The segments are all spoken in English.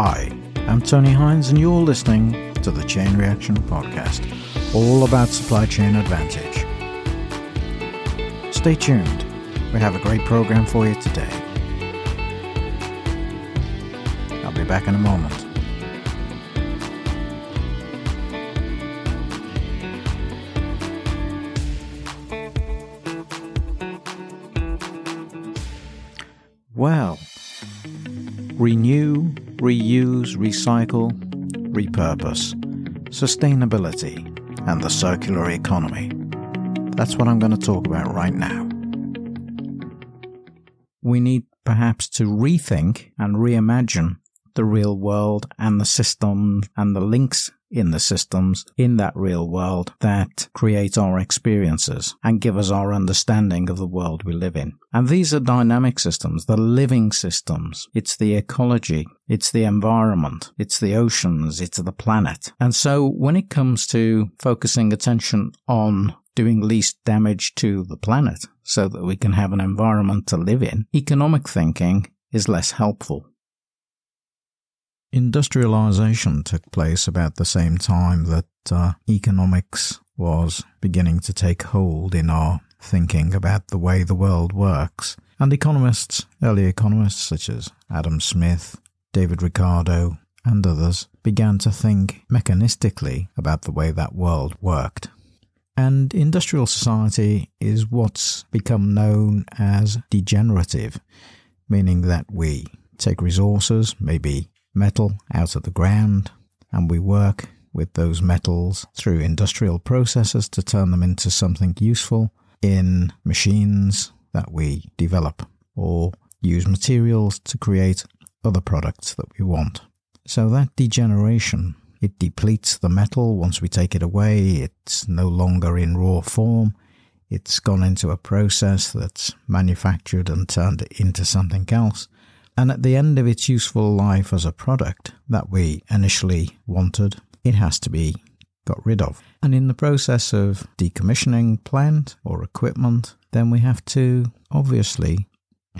Hi, I'm Tony Hines, and you're listening to the Chain Reaction Podcast, all about supply chain advantage. Stay tuned, we have a great program for you today. I'll be back in a moment. Well, renew, reuse, recycle, repurpose, sustainability, and the circular economy. That's what I'm going to talk about right now. We need perhaps to rethink and reimagine the real world and the system and the links in the systems in that real world that create our experiences and give us our understanding of the world we live in. And these are dynamic systems, the living systems. It's the ecology. It's the environment. It's the oceans. It's the planet. And so when it comes to focusing attention on doing least damage to the planet so that we can have an environment to live in, economic thinking is less helpful. Industrialization took place about the same time that uh, economics was beginning to take hold in our thinking about the way the world works. And economists, early economists such as Adam Smith, David Ricardo, and others, began to think mechanistically about the way that world worked. And industrial society is what's become known as degenerative, meaning that we take resources, maybe metal out of the ground, and we work with those metals through industrial processes to turn them into something useful in machines that we develop or use materials to create other products that we want. So that degeneration, it depletes the metal once we take it away, it's no longer in raw form. It's gone into a process that's manufactured and turned into something else. And at the end of its useful life as a product that we initially wanted, it has to be got rid of. And in the process of decommissioning plant or equipment, then we have to obviously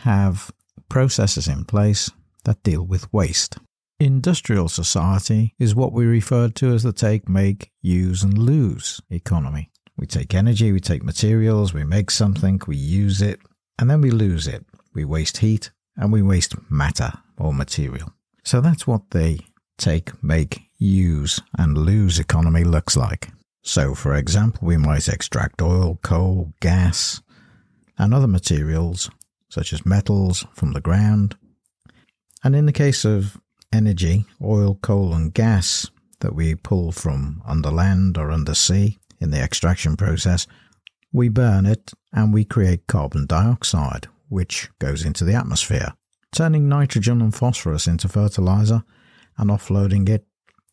have processes in place that deal with waste. Industrial society is what we refer to as the take, make, use, and lose economy. We take energy, we take materials, we make something, we use it, and then we lose it. We waste heat, and we waste matter or material. So that's what the take, make, use, and lose economy looks like. So, for example, we might extract oil, coal, gas, and other materials, such as metals, from the ground. And in the case of energy, oil, coal, and gas that we pull from under land or under sea in the extraction process, we burn it and we create carbon dioxide, which goes into the atmosphere, turning nitrogen and phosphorus into fertilizer and offloading it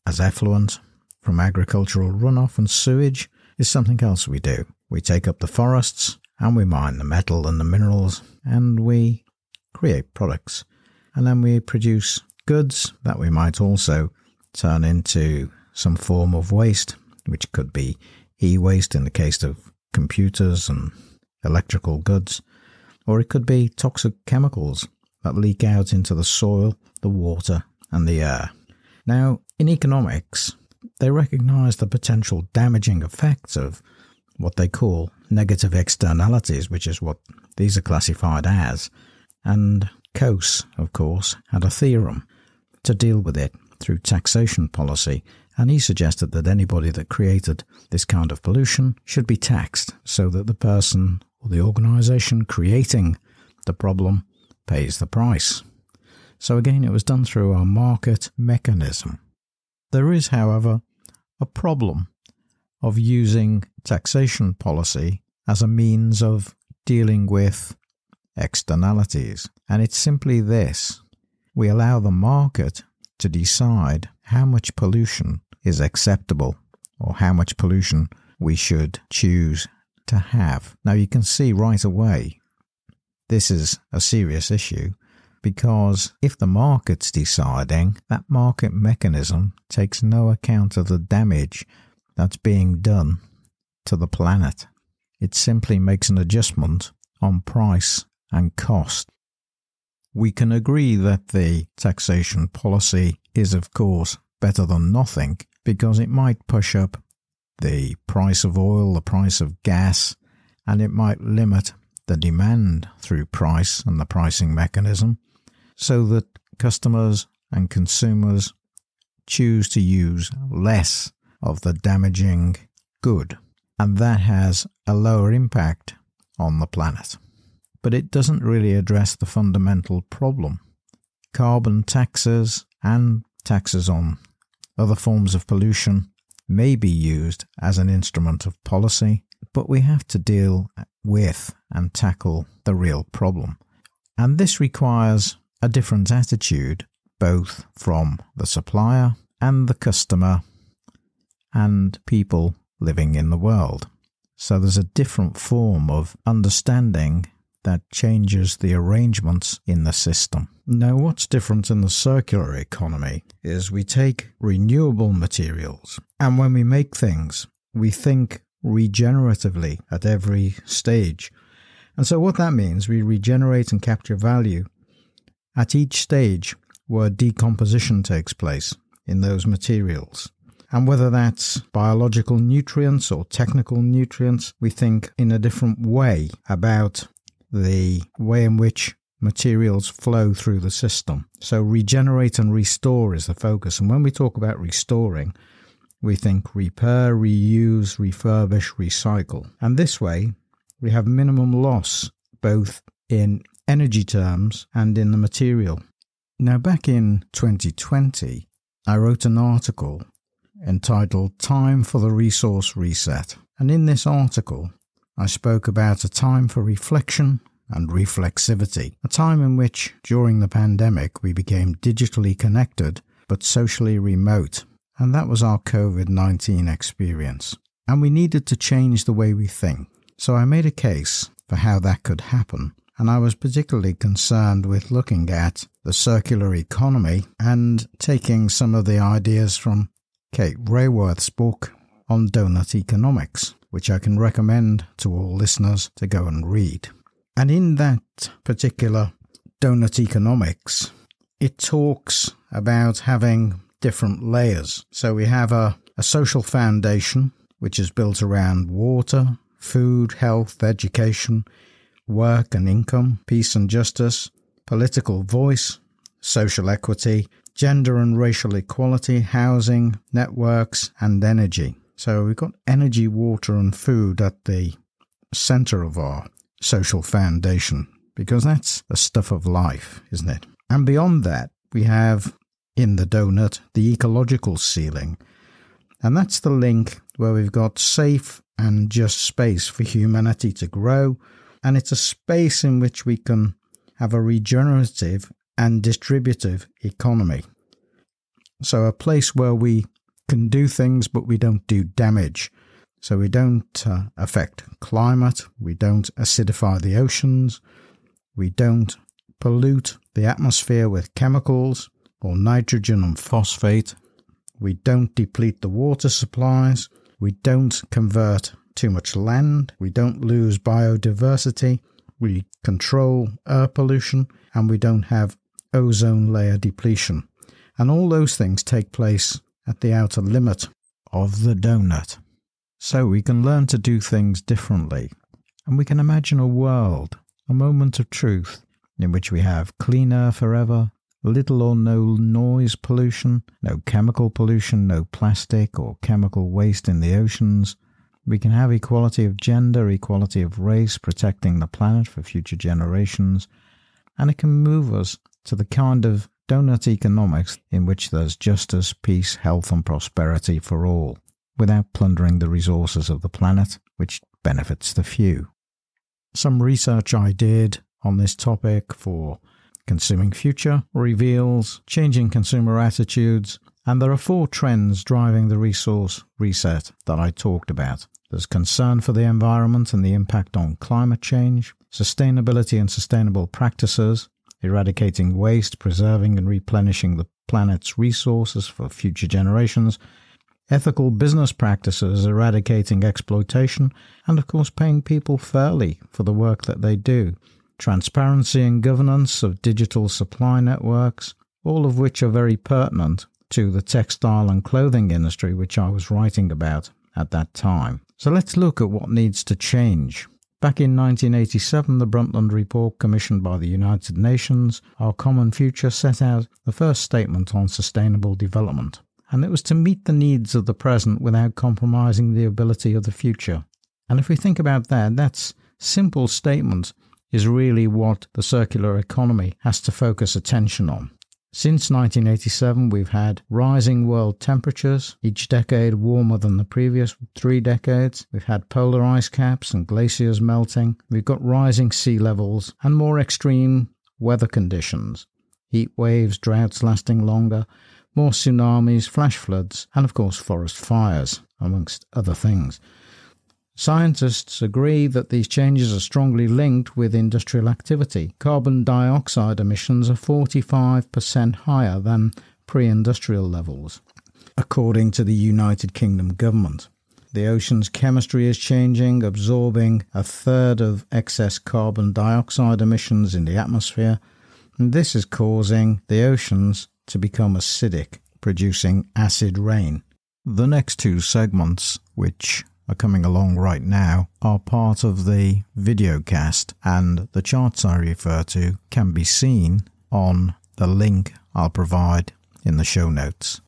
as effluent from agricultural runoff and sewage is something else we do. We take up the forests and we mine the metal and the minerals and we create products. And then we produce goods that we might also turn into some form of waste, which could be e waste in the case of computers and electrical goods, or it could be toxic chemicals that leak out into the soil, the water, and the air. Now, in economics, they recognize the potential damaging effects of what they call negative externalities, which is what these are classified as. And Coase, of course, had a theorem to deal with it through taxation policy, and he suggested that anybody that created this kind of pollution should be taxed so that the person or the organization creating the problem pays the price. So again, it was done through our market mechanism. There is, however, a problem of using taxation policy as a means of dealing with externalities. And it's simply this we allow the market to decide how much pollution is acceptable or how much pollution we should choose to have. Now, you can see right away this is a serious issue because if the market's deciding, that market mechanism takes no account of the damage that's being done to the planet. It simply makes an adjustment on price and cost. We can agree that the taxation policy is, of course, better than nothing because it might push up the price of oil, the price of gas, and it might limit the demand through price and the pricing mechanism so that customers and consumers choose to use less of the damaging good. And that has a lower impact on the planet. But it doesn't really address the fundamental problem. Carbon taxes and taxes on other forms of pollution may be used as an instrument of policy, but we have to deal with and tackle the real problem. And this requires a different attitude both from the supplier and the customer and people living in the world. So there's a different form of understanding that changes the arrangements in the system. Now, what's different in the circular economy is we take renewable materials and when we make things, we think regeneratively at every stage. And so, what that means, we regenerate and capture value at each stage where decomposition takes place in those materials. And whether that's biological nutrients or technical nutrients, we think in a different way about the way in which materials flow through the system. So, regenerate and restore is the focus. And when we talk about restoring, we think repair, reuse, refurbish, recycle. And this way, we have minimum loss both in energy terms and in the material. Now, back in 2020, I wrote an article entitled Time for the Resource Reset. And in this article, I spoke about a time for reflection and reflexivity, a time in which, during the pandemic, we became digitally connected but socially remote. And that was our COVID 19 experience. And we needed to change the way we think. So I made a case for how that could happen and I was particularly concerned with looking at the circular economy and taking some of the ideas from Kate Raworth's book on donut economics, which I can recommend to all listeners to go and read. And in that particular donut economics, it talks about having different layers. So we have a, a social foundation, which is built around water, food, health, education, work and income, peace and justice, political voice, social equity, gender and racial equality, housing, networks, and energy. So we've got energy, water, and food at the center of our social foundation because that's the stuff of life, isn't it? And beyond that, we have in the donut the ecological ceiling. And that's the link where we've got safe and just space for humanity to grow and it's a space in which we can have a regenerative and distributive economy. So, a place where we can do things but we don't do damage. So, we don't uh, affect climate, we don't acidify the oceans, we don't pollute the atmosphere with chemicals or nitrogen and phosphate, we don't deplete the water supplies, we don't convert too much land, we don't lose biodiversity, we control air pollution, and we don't have ozone layer depletion. And all those things take place at the outer limit of the donut. So we can learn to do things differently, and we can imagine a world, a moment of truth, in which we have clean air forever, little or no noise pollution, no chemical pollution, no plastic or chemical waste in the oceans, we can have equality of gender, equality of race, protecting the planet for future generations, and it can move us to the kind of donut economics in which there's justice, peace, health, and prosperity for all, without plundering the resources of the planet, which benefits the few. Some research I did on this topic for Consuming Future reveals changing consumer attitudes, and there are four trends driving the resource reset that I talked about. There's concern for the environment and the impact on climate change, sustainability and sustainable practices, eradicating waste, preserving and replenishing the planet's resources for future generations, ethical business practices, eradicating exploitation, and of course paying people fairly for the work that they do, transparency and governance of digital supply networks, all of which are very pertinent to the textile and clothing industry, which I was writing about at that time. So let's look at what needs to change. Back in 1987, the Brundtland Report, commissioned by the United Nations, Our Common Future, set out the first statement on sustainable development. And it was to meet the needs of the present without compromising the ability of the future. And if we think about that, that simple statement is really what the circular economy has to focus attention on. Since 1987, we've had rising world temperatures, each decade warmer than the previous three decades. We've had polar ice caps and glaciers melting. We've got rising sea levels and more extreme weather conditions. Heat waves, droughts lasting longer, more tsunamis, flash floods, and of course forest fires, amongst other things. Scientists agree that these changes are strongly linked with industrial activity. Carbon dioxide emissions are 45% higher than pre industrial levels, according to the United Kingdom government. The ocean's chemistry is changing, absorbing a third of excess carbon dioxide emissions in the atmosphere, and this is causing the oceans to become acidic, producing acid rain. The next two segments, which are coming along right now are part of the video cast, and the charts I refer to can be seen on the link I'll provide in the show notes.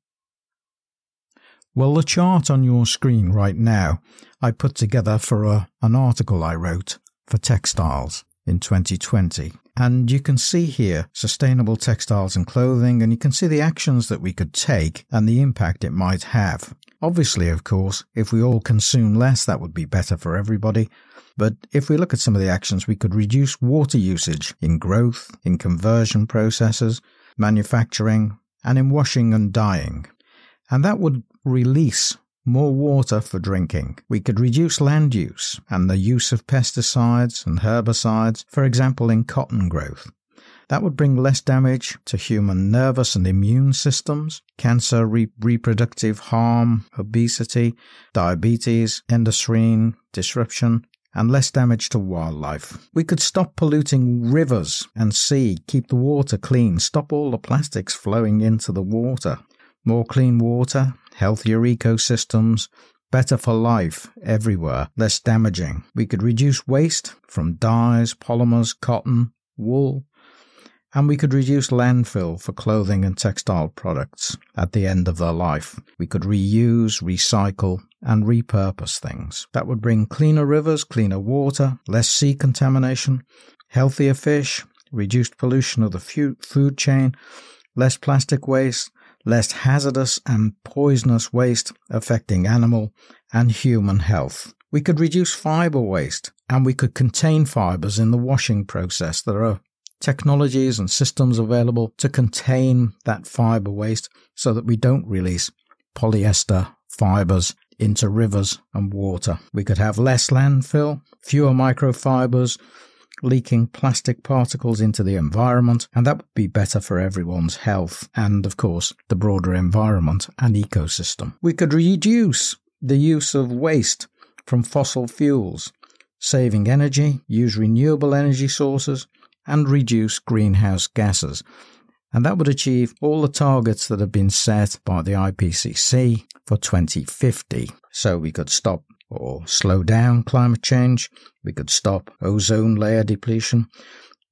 Well, the chart on your screen right now I put together for a, an article I wrote for textiles in 2020. And you can see here sustainable textiles and clothing, and you can see the actions that we could take and the impact it might have. Obviously, of course, if we all consume less, that would be better for everybody. But if we look at some of the actions, we could reduce water usage in growth, in conversion processes, manufacturing, and in washing and dyeing. And that would release more water for drinking. We could reduce land use and the use of pesticides and herbicides, for example, in cotton growth. That would bring less damage to human nervous and immune systems, cancer, re- reproductive harm, obesity, diabetes, endocrine disruption, and less damage to wildlife. We could stop polluting rivers and sea, keep the water clean, stop all the plastics flowing into the water. More clean water, healthier ecosystems, better for life everywhere, less damaging. We could reduce waste from dyes, polymers, cotton, wool, and we could reduce landfill for clothing and textile products at the end of their life. We could reuse, recycle, and repurpose things. That would bring cleaner rivers, cleaner water, less sea contamination, healthier fish, reduced pollution of the food chain, less plastic waste, less hazardous and poisonous waste affecting animal and human health. We could reduce fiber waste and we could contain fibers in the washing process. There are technologies and systems available to contain that fiber waste so that we don't release polyester fibers into rivers and water. We could have less landfill, fewer microfibers, leaking plastic particles into the environment, and that would be better for everyone's health and, of course, the broader environment and ecosystem. We could reduce the use of waste from fossil fuels, saving energy, use renewable energy sources, and reduce greenhouse gases. And that would achieve all the targets that have been set by the IPCC for 2050. So we could stop or slow down climate change. We could stop ozone layer depletion.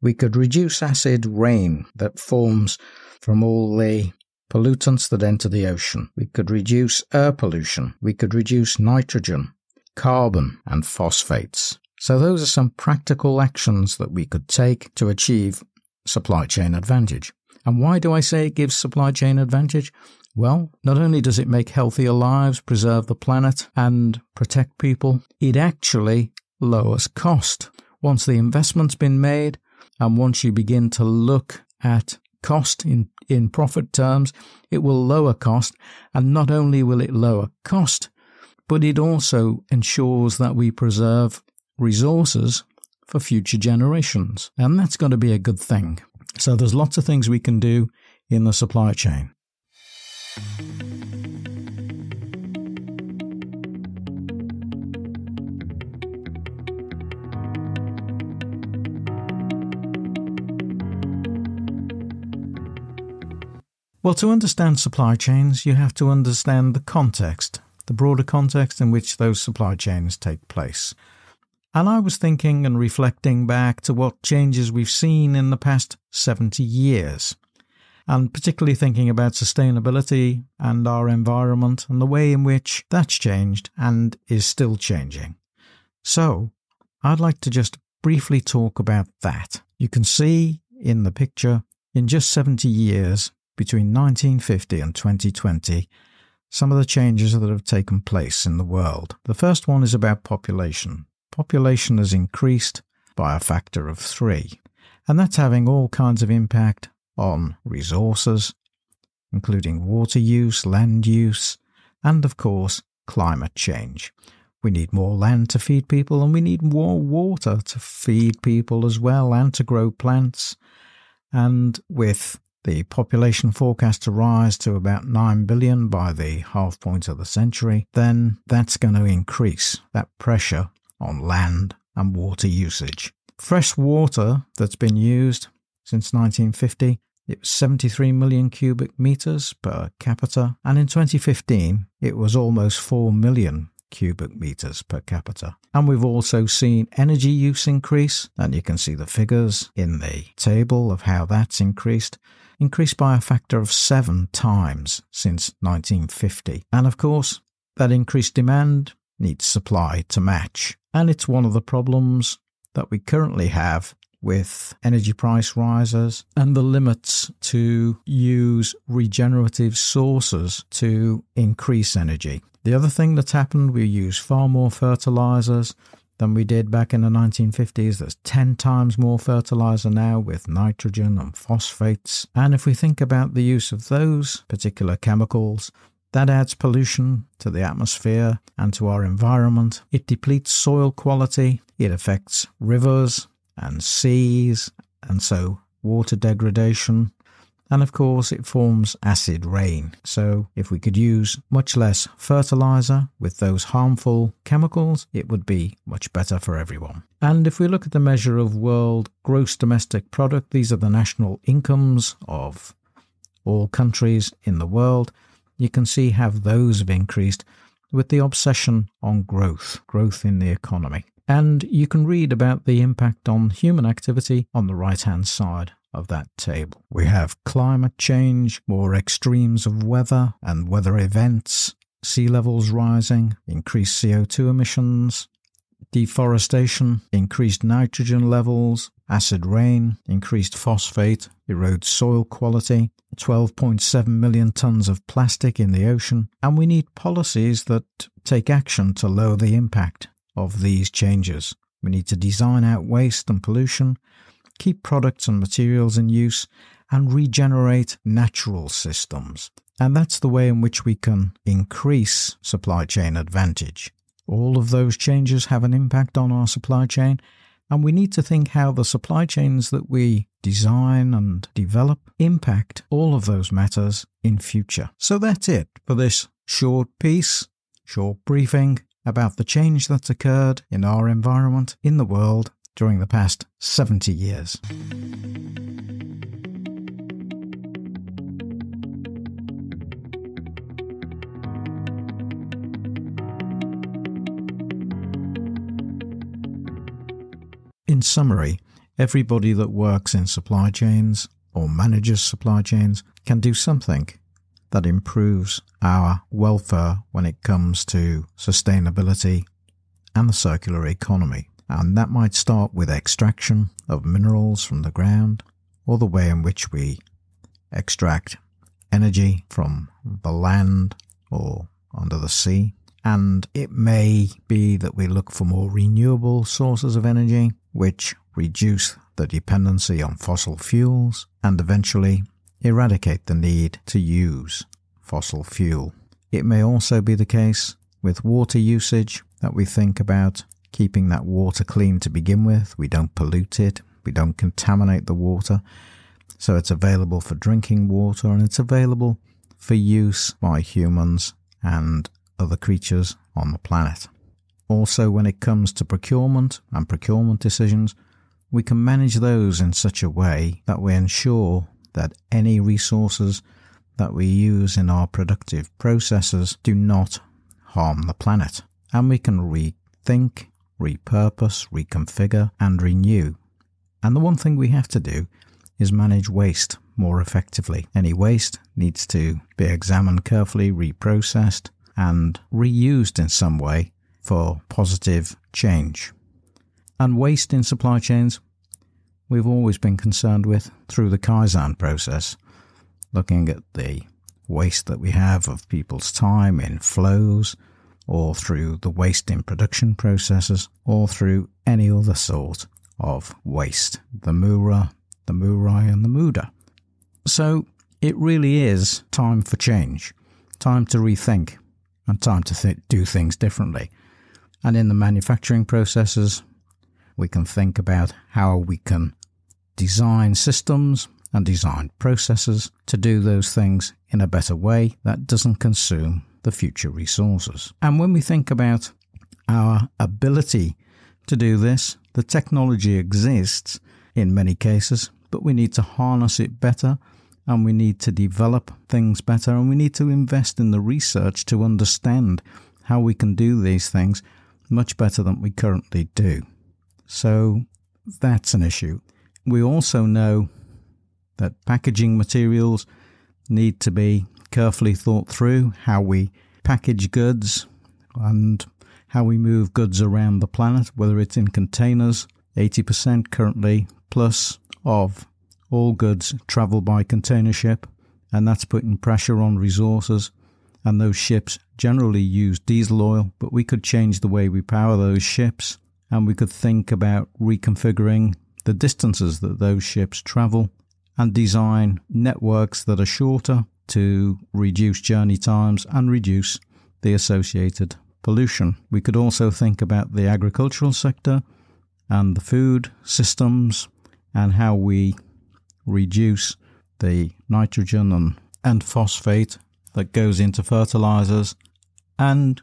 We could reduce acid rain that forms from all the pollutants that enter the ocean. We could reduce air pollution. We could reduce nitrogen, carbon, and phosphates. So, those are some practical actions that we could take to achieve supply chain advantage. And why do I say it gives supply chain advantage? Well, not only does it make healthier lives, preserve the planet, and protect people, it actually lowers cost. Once the investment's been made, and once you begin to look at cost in, in profit terms, it will lower cost. And not only will it lower cost, but it also ensures that we preserve resources for future generations. And that's going to be a good thing. So there's lots of things we can do in the supply chain. Well, to understand supply chains, you have to understand the context, the broader context in which those supply chains take place. And I was thinking and reflecting back to what changes we've seen in the past 70 years, and particularly thinking about sustainability and our environment and the way in which that's changed and is still changing. So, I'd like to just briefly talk about that. You can see in the picture, in just 70 years, between 1950 and 2020, some of the changes that have taken place in the world. The first one is about population. Population has increased by a factor of three, and that's having all kinds of impact on resources, including water use, land use, and of course, climate change. We need more land to feed people, and we need more water to feed people as well and to grow plants. And with the population forecast to rise to about 9 billion by the half point of the century, then that's going to increase that pressure on land and water usage. Fresh water that's been used since 1950 it was 73 million cubic meters per capita, and in 2015 it was almost 4 million cubic meters per capita. And we've also seen energy use increase, and you can see the figures in the table of how that's increased increased by a factor of seven times since 1950. And of course, that increased demand needs supply to match. And it's one of the problems that we currently have with energy price rises and the limits to use regenerative sources to increase energy. The other thing that's happened, we use far more fertilizers than we did back in the 1950s. There's 10 times more fertilizer now with nitrogen and phosphates. And if we think about the use of those particular chemicals, that adds pollution to the atmosphere and to our environment. It depletes soil quality. It affects rivers and seas, and so water degradation and of course it forms acid rain. So if we could use much less fertilizer with those harmful chemicals, it would be much better for everyone. And if we look at the measure of world gross domestic product, these are the national incomes of all countries in the world, you can see how those have increased with the obsession on growth, growth in the economy. And you can read about the impact on human activity on the right hand side of that table. We have climate change, more extremes of weather and weather events, sea levels rising, increased CO2 emissions, deforestation, increased nitrogen levels, acid rain, increased phosphate, erodes soil quality, 12.7 million tons of plastic in the ocean, and we need policies that take action to lower the impact of these changes. We need to design out waste and pollution keep products and materials in use, and regenerate natural systems. And that's the way in which we can increase supply chain advantage. All of those changes have an impact on our supply chain, and we need to think how the supply chains that we design and develop impact all of those matters in future. So that's it for this short piece, short briefing about the change that's occurred in our environment, in the world, during the past 70 years. In summary, everybody that works in supply chains or manages supply chains can do something that improves our welfare when it comes to sustainability and the circular economy and that might start with extraction of minerals from the ground or the way in which we extract energy from the land or under the sea. And it may be that we look for more renewable sources of energy, which reduce the dependency on fossil fuels and eventually eradicate the need to use fossil fuel. It may also be the case with water usage that we think about keeping that water clean to begin with. We don't pollute it, we don't contaminate the water. So it's available for drinking water and it's available for use by humans and other creatures on the planet. Also, when it comes to procurement and procurement decisions, we can manage those in such a way that we ensure that any resources that we use in our productive processes do not harm the planet, and we can rethink, repurpose, reconfigure, and renew. And the one thing we have to do is manage waste more effectively. Any waste needs to be examined carefully, reprocessed, and reused in some way for positive change. And waste in supply chains, we've always been concerned with through the Kaizen process, looking at the waste that we have of people's time in flows, or through the waste in production processes, or through any other sort of waste, the Mura, the Muri, and the Muda. So it really is time for change, time to rethink, and time to th- do things differently. And in the manufacturing processes, we can think about how we can design systems and design processes to do those things in a better way that doesn't consume the future resources. And when we think about our ability to do this, the technology exists in many cases, but we need to harness it better and we need to develop things better and we need to invest in the research to understand how we can do these things much better than we currently do. So that's an issue. We also know that packaging materials need to be carefully thought through, how we package goods and how we move goods around the planet, whether it's in containers, 80% currently plus of all goods travel by container ship, and that's putting pressure on resources. And those ships generally use diesel oil, but we could change the way we power those ships, and we could think about reconfiguring the distances that those ships travel and design networks that are shorter to reduce journey times and reduce the associated pollution. We could also think about the agricultural sector and the food systems and how we reduce the nitrogen and, and phosphate that goes into fertilizers and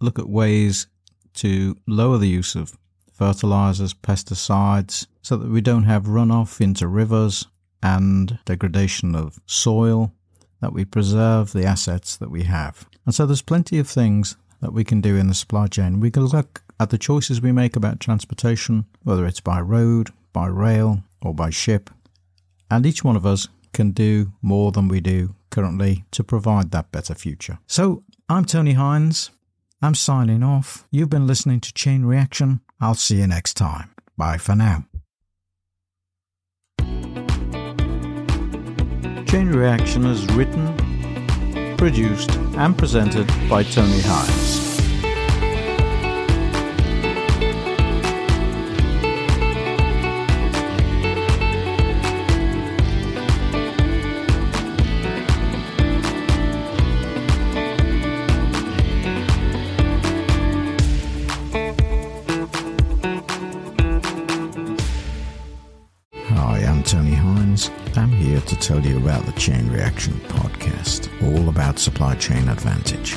look at ways to lower the use of fertilizers, pesticides, so that we don't have runoff into rivers and degradation of soil, that we preserve the assets that we have. And so there's plenty of things that we can do in the supply chain. We can look at the choices we make about transportation, whether it's by road, by rail, or by ship. And each one of us can do more than we do currently to provide that better future. So I'm Tony Hines. I'm signing off. You've been listening to Chain Reaction. I'll see you next time. Bye for now. Chain Reaction is written, produced, and presented by Tony Hines. To tell you about the Chain Reaction podcast, all about supply chain advantage.